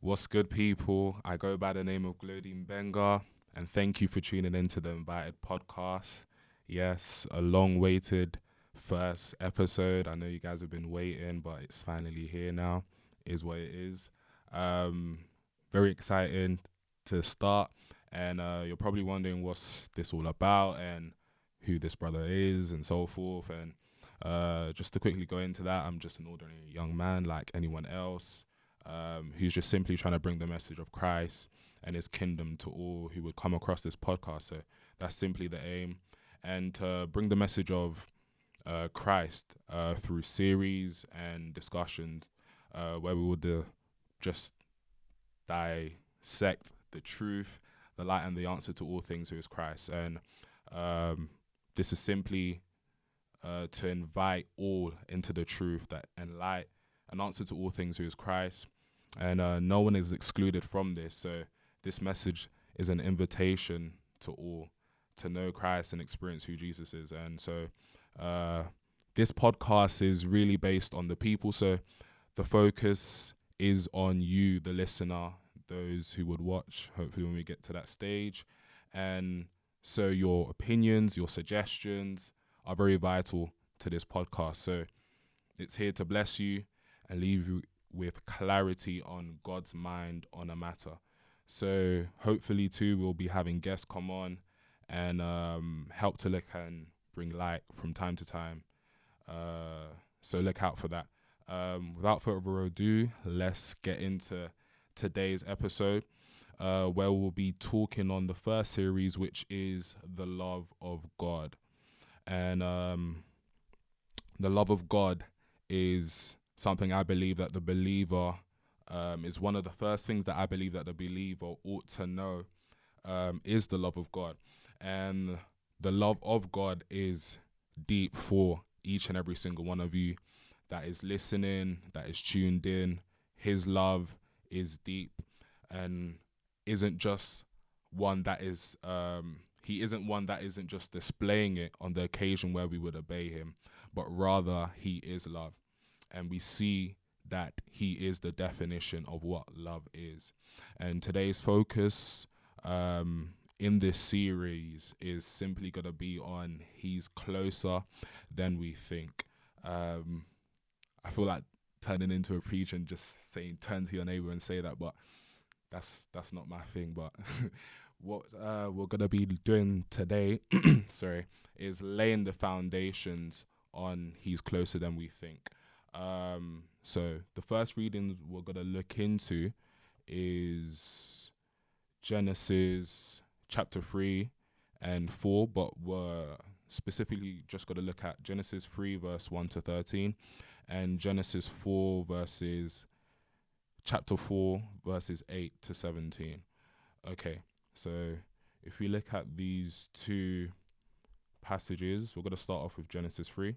What's good, people? I go by the name of Glodine Benga, and thank you for tuning into the Invited podcast. Yes, a long waited first episode. I know you guys have been waiting, but it's finally here now, is what it is. Um, very exciting to start, and uh, you're probably wondering what's this all about and who this brother is and so forth. And uh, just to quickly go into that, I'm just an ordinary young man like anyone else um, who's just simply trying to bring the message of Christ and his kingdom to all who would come across this podcast. So that's simply the aim. And to bring the message of uh, Christ uh, through series and discussions uh, where we would uh, just dissect the truth, the light, and the answer to all things who is Christ. And um, this is simply uh, to invite all into the truth that and light, an answer to all things who is Christ and uh, no one is excluded from this. So this message is an invitation to all to know Christ and experience who Jesus is. And so uh, this podcast is really based on the people. So the focus is on you, the listener, those who would watch. Hopefully, when we get to that stage, and so your opinions, your suggestions are very vital to this podcast. So it's here to bless you and leave you with clarity on God's mind on a matter. So hopefully too we'll be having guests come on and um, help to look and bring light from time to time. Uh, so look out for that. Um, without further ado, let's get into today's episode, uh, where we'll be talking on the first series, which is the love of God, and um, the love of God is something I believe that the believer um, is one of the first things that I believe that the believer ought to know um, is the love of God. And the love of God is deep for each and every single one of you that is listening, that is tuned in. His love is deep and isn't just one that is um, he isn't one that isn't just displaying it on the occasion where we would obey him, but rather he is love and we see that he is the definition of what love is. And today's focus um, in this series is simply going to be on he's closer than we think. Um, I feel like turning into a preacher and just saying turn to your neighbor and say that, but that's that's not my thing. But what uh, we're gonna be doing today, sorry, is laying the foundations on he's closer than we think. Um, so the first reading we're gonna look into is Genesis chapter three and four, but we're specifically just gonna look at Genesis three verse one to thirteen, and Genesis four verses chapter four verses eight to seventeen. Okay, so if we look at these two passages, we're gonna start off with Genesis three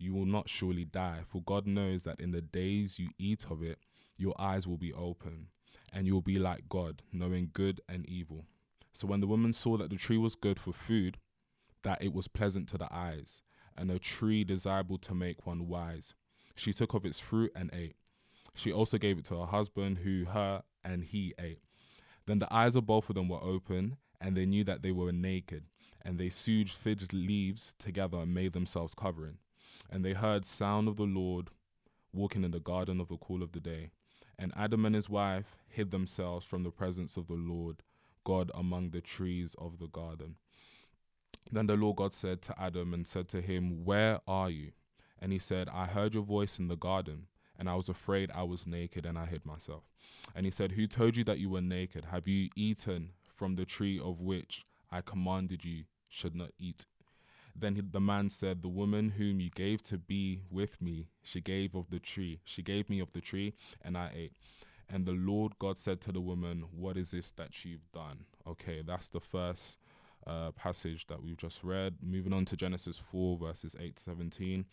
you will not surely die, for God knows that in the days you eat of it, your eyes will be open, and you will be like God, knowing good and evil. So when the woman saw that the tree was good for food, that it was pleasant to the eyes, and a tree desirable to make one wise, she took of its fruit and ate. She also gave it to her husband, who her and he ate. Then the eyes of both of them were open, and they knew that they were naked, and they sewed fig leaves together and made themselves covering. And they heard sound of the Lord walking in the garden of the cool of the day. And Adam and his wife hid themselves from the presence of the Lord God among the trees of the garden. Then the Lord God said to Adam and said to him, Where are you? And he said, I heard your voice in the garden, and I was afraid I was naked, and I hid myself. And he said, Who told you that you were naked? Have you eaten from the tree of which I commanded you should not eat? Then he, the man said, The woman whom you gave to be with me, she gave of the tree. She gave me of the tree, and I ate. And the Lord God said to the woman, What is this that you've done? Okay, that's the first uh, passage that we've just read. Moving on to Genesis 4, verses 8 to 17.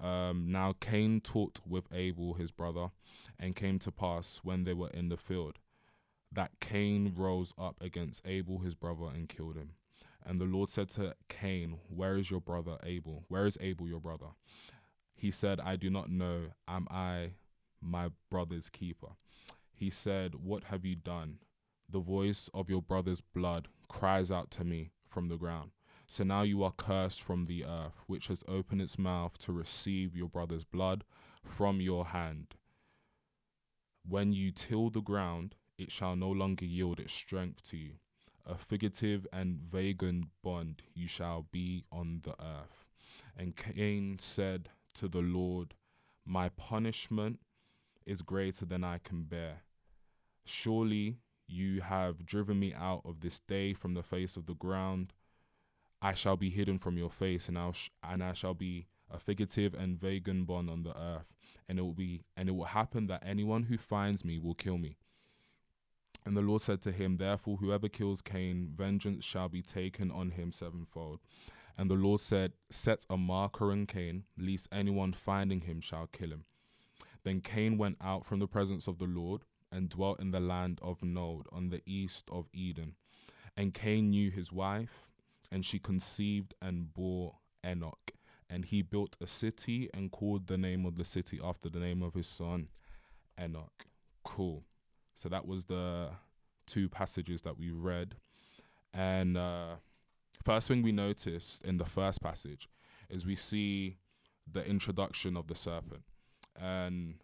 Um, now Cain talked with Abel, his brother, and came to pass when they were in the field that Cain rose up against Abel, his brother, and killed him. And the Lord said to Cain, Where is your brother Abel? Where is Abel, your brother? He said, I do not know. Am I my brother's keeper? He said, What have you done? The voice of your brother's blood cries out to me from the ground. So now you are cursed from the earth, which has opened its mouth to receive your brother's blood from your hand. When you till the ground, it shall no longer yield its strength to you. A fugitive and vagrant bond you shall be on the earth. And Cain said to the Lord, My punishment is greater than I can bear. Surely you have driven me out of this day from the face of the ground I shall be hidden from your face, and I sh- and I shall be a fugitive and vagabond on the earth, and it will be and it will happen that anyone who finds me will kill me. And the Lord said to him, Therefore, whoever kills Cain, vengeance shall be taken on him sevenfold. And the Lord said, Set a marker on Cain, lest anyone finding him shall kill him. Then Cain went out from the presence of the Lord and dwelt in the land of Nod on the east of Eden. And Cain knew his wife and she conceived and bore Enoch. And he built a city and called the name of the city after the name of his son, Enoch. Cool. So that was the two passages that we read. And uh, first thing we noticed in the first passage is we see the introduction of the serpent. And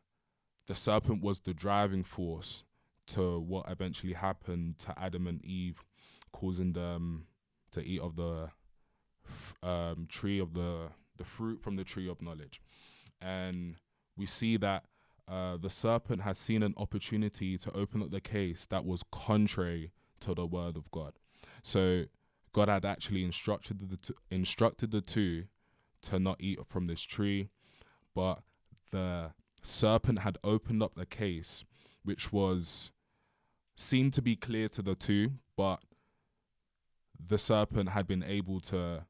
the serpent was the driving force to what eventually happened to Adam and Eve, causing them to eat of the um, tree of the the fruit from the tree of knowledge, and we see that uh, the serpent has seen an opportunity to open up the case that was contrary to the word of God. So God had actually instructed the t- instructed the two to not eat from this tree, but the serpent had opened up the case, which was seemed to be clear to the two, but the serpent had been able to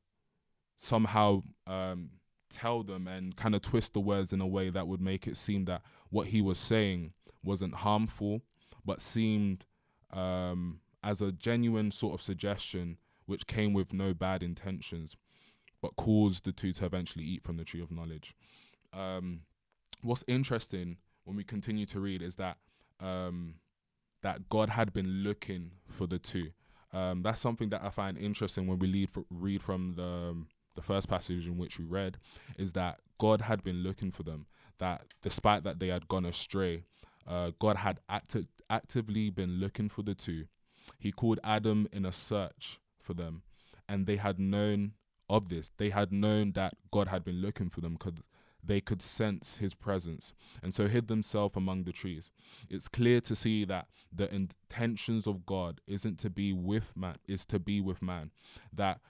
somehow um, tell them and kind of twist the words in a way that would make it seem that what he was saying wasn't harmful, but seemed um, as a genuine sort of suggestion which came with no bad intentions, but caused the two to eventually eat from the tree of knowledge. Um, what's interesting when we continue to read is that um, that God had been looking for the two. Um, that's something that I find interesting when we read, read from the um, the first passage in which we read, is that God had been looking for them. That despite that they had gone astray, uh, God had acti- actively been looking for the two. He called Adam in a search for them, and they had known of this. They had known that God had been looking for them because they could sense his presence and so hid themselves among the trees. It's clear to see that the intentions of God isn't to be with man, is to be with man. That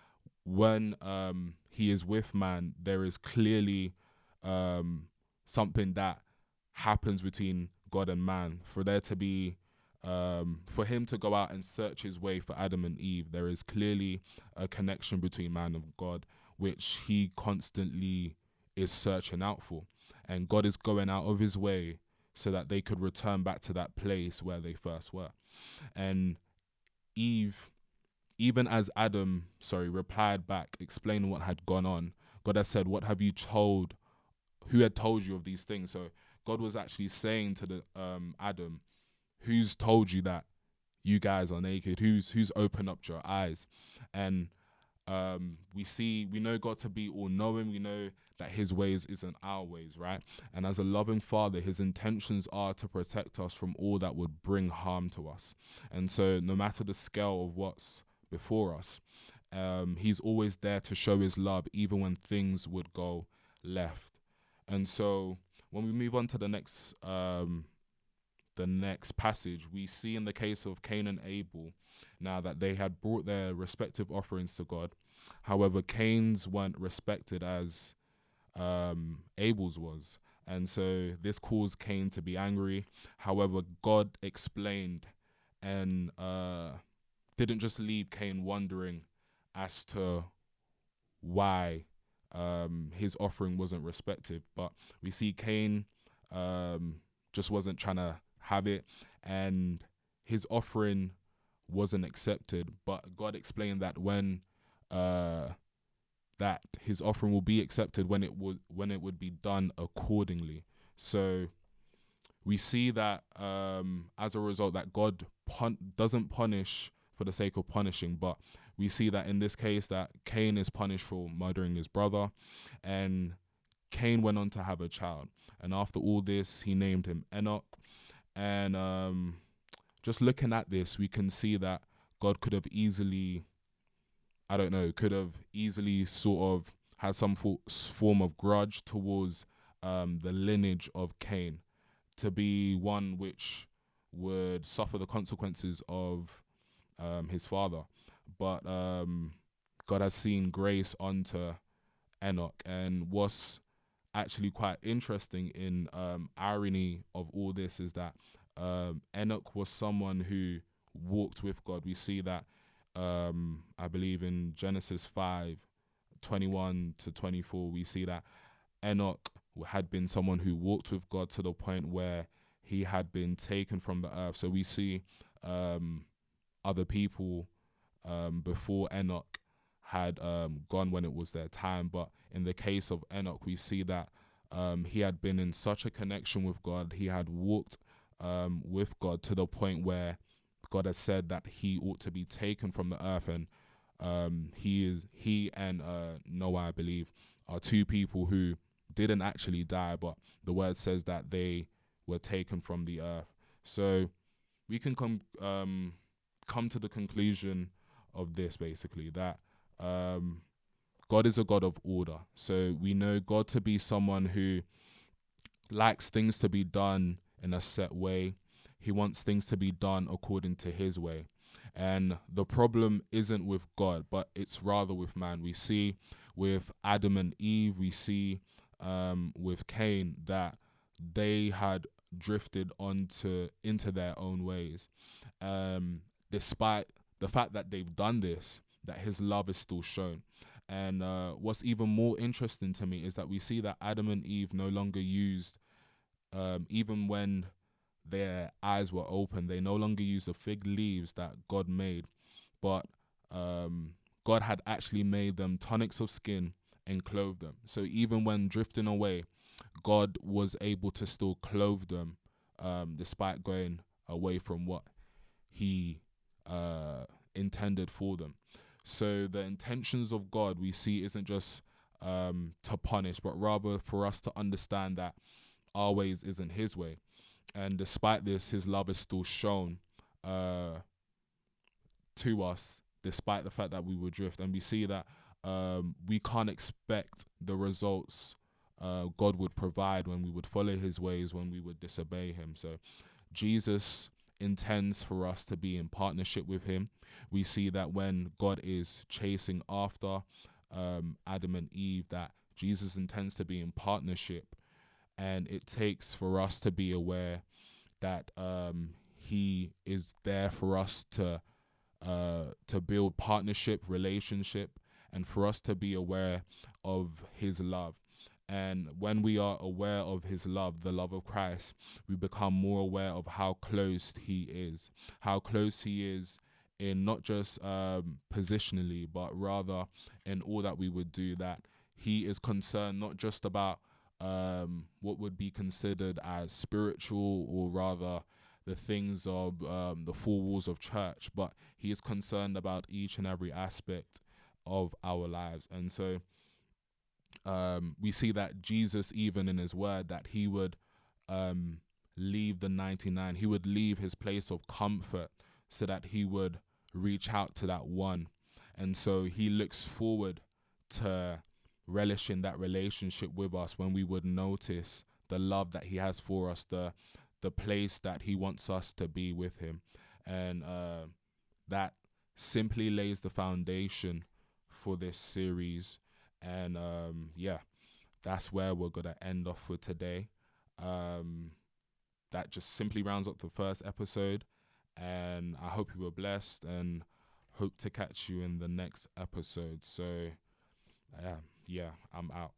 when um, he is with man, there is clearly um, something that happens between God and man. For there to be um, for him to go out and search his way for Adam and Eve, there is clearly a connection between man and God, which he constantly is searching out for. And God is going out of his way so that they could return back to that place where they first were. And Eve, even as Adam, sorry, replied back, explaining what had gone on, God has said, What have you told? Who had told you of these things? So God was actually saying to the um, Adam, Who's told you that you guys are naked? Who's who's opened up your eyes? And um, we see we know God to be all knowing. We know that His ways isn't our ways, right? And as a loving Father, His intentions are to protect us from all that would bring harm to us. And so, no matter the scale of what's before us, um, He's always there to show His love, even when things would go left. And so, when we move on to the next um, the next passage, we see in the case of Cain and Abel now that they had brought their respective offerings to God. However, Cain's weren't respected as um, Abel's was. And so this caused Cain to be angry. However, God explained and uh, didn't just leave Cain wondering as to why um, his offering wasn't respected. But we see Cain um, just wasn't trying to have it, and his offering wasn't accepted. But God explained that when uh, that his offering will be accepted when it would when it would be done accordingly. So we see that um, as a result that God pun- doesn't punish for the sake of punishing, but we see that in this case that Cain is punished for murdering his brother, and Cain went on to have a child. And after all this, he named him Enoch. And um, just looking at this, we can see that God could have easily, I don't know, could have easily sort of had some form of grudge towards um, the lineage of Cain to be one which would suffer the consequences of um, his father. But um, God has seen grace onto Enoch. And what's actually quite interesting in um, irony of all this is that um, Enoch was someone who walked with God. We see that, um, I believe, in Genesis 5 21 to 24, we see that Enoch had been someone who walked with God to the point where he had been taken from the earth. So we see um, other people um, before Enoch had um, gone when it was their time. But in the case of Enoch, we see that um, he had been in such a connection with God. He had walked um, with God to the point where God has said that he ought to be taken from the earth, and um, he is he and uh, Noah, I believe, are two people who didn't actually die, but the word says that they were taken from the earth. So we can come um, come to the conclusion of this basically that um, God is a God of order. So we know God to be someone who likes things to be done in a set way. He wants things to be done according to his way. And the problem isn't with God, but it's rather with man. We see with Adam and Eve, we see um, with Cain that they had drifted onto into their own ways. Um, despite the fact that they've done this, that his love is still shown. And uh, what's even more interesting to me is that we see that Adam and Eve no longer used, um, even when their eyes were open, they no longer used the fig leaves that God made, but um, God had actually made them tunics of skin and clothed them. So even when drifting away, God was able to still clothe them um, despite going away from what He uh, intended for them. So the intentions of God we see isn't just um, to punish, but rather for us to understand that our ways isn't His way. And despite this, His love is still shown uh, to us, despite the fact that we would drift. And we see that um, we can't expect the results uh, God would provide when we would follow His ways, when we would disobey Him. So Jesus intends for us to be in partnership with him. We see that when God is chasing after um, Adam and Eve, that Jesus intends to be in partnership. And it takes for us to be aware that um, he is there for us to uh, to build partnership, relationship, and for us to be aware of his love. And when we are aware of his love, the love of Christ, we become more aware of how close he is, how close he is in not just um, positionally, but rather in all that we would do, that he is concerned not just about um, what would be considered as spiritual or rather the things of um, the four walls of church, but he is concerned about each and every aspect of our lives. And so, um, we see that Jesus, even in his word, that he would um, leave the 99, he would leave his place of comfort so that he would reach out to that one. And so he looks forward to relishing that relationship with us when we would notice the love that he has for us, the the place that he wants us to be with him. And uh, that simply lays the foundation for this series and um, yeah, that's where we're gonna end off for today. Um, that just simply rounds up the first episode, and I hope you were blessed. And hope to catch you in the next episode. So, yeah, yeah, I'm out.